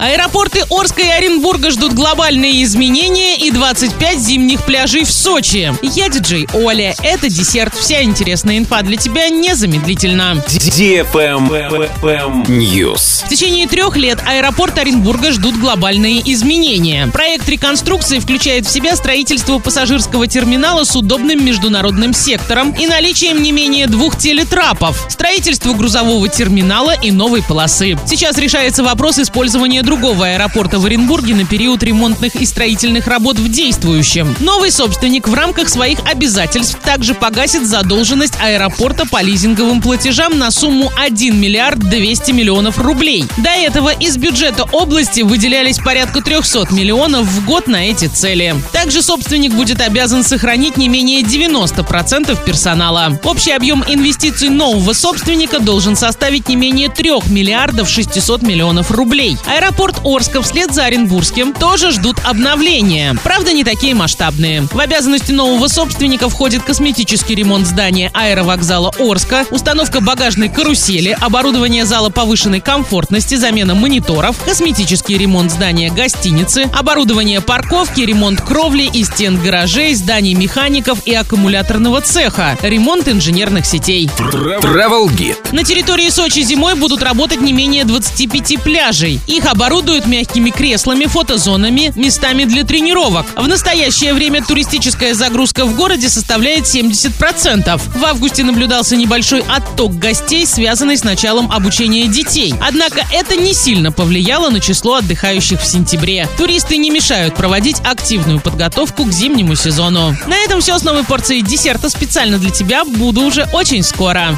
Аэропорты Орска и Оренбурга ждут глобальные изменения и 25 зимних пляжей в Сочи. Я диджей Оля. Это десерт. Вся интересная инфа для тебя незамедлительно. News. В течение трех лет аэропорт Оренбурга ждут глобальные изменения. Проект реконструкции включает в себя строительство пассажирского терминала с удобным международным сектором и наличием не менее двух телетрапов, строительство грузового терминала и новой полосы. Сейчас решается вопрос использования другого аэропорта в Оренбурге на период ремонтных и строительных работ в действующем. Новый собственник в рамках своих обязательств также погасит задолженность аэропорта по лизинговым платежам на сумму 1 миллиард 200 миллионов рублей. До этого из бюджета области выделялись порядка 300 миллионов в год на эти цели. Также собственник будет обязан сохранить не менее 90% персонала. Общий объем инвестиций нового собственника должен составить не менее 3 миллиардов 600 миллионов рублей. Аэропорт Орска вслед за Оренбургским тоже ждут обновления. Правда, не такие масштабные. В обязанности нового собственника входит косметический ремонт здания аэровокзала Орска, установка багажной карусели, оборудование зала повышенной комфортности, замена мониторов, косметический ремонт здания гостиницы, оборудование парковки, ремонт кровли и стен гаражей, зданий механиков и аккумуляторного цеха, ремонт инженерных сетей. Travel Guide. На территории Сочи зимой будут работать не менее 25 пляжей. Их оборудуют мягкими креслами, фотозонами, местами для тренировок. В настоящее время туристическая загрузка в городе составляет 70%. В августе наблюдался небольшой отток гостей, связанный с началом обучения детей. Однако это не сильно повлияло на число отдыхающих в сентябре. Туристы не мешают проводить активную подготовку к зимнему сезону. На этом все с новой порцией десерта специально для тебя. Буду уже очень скоро.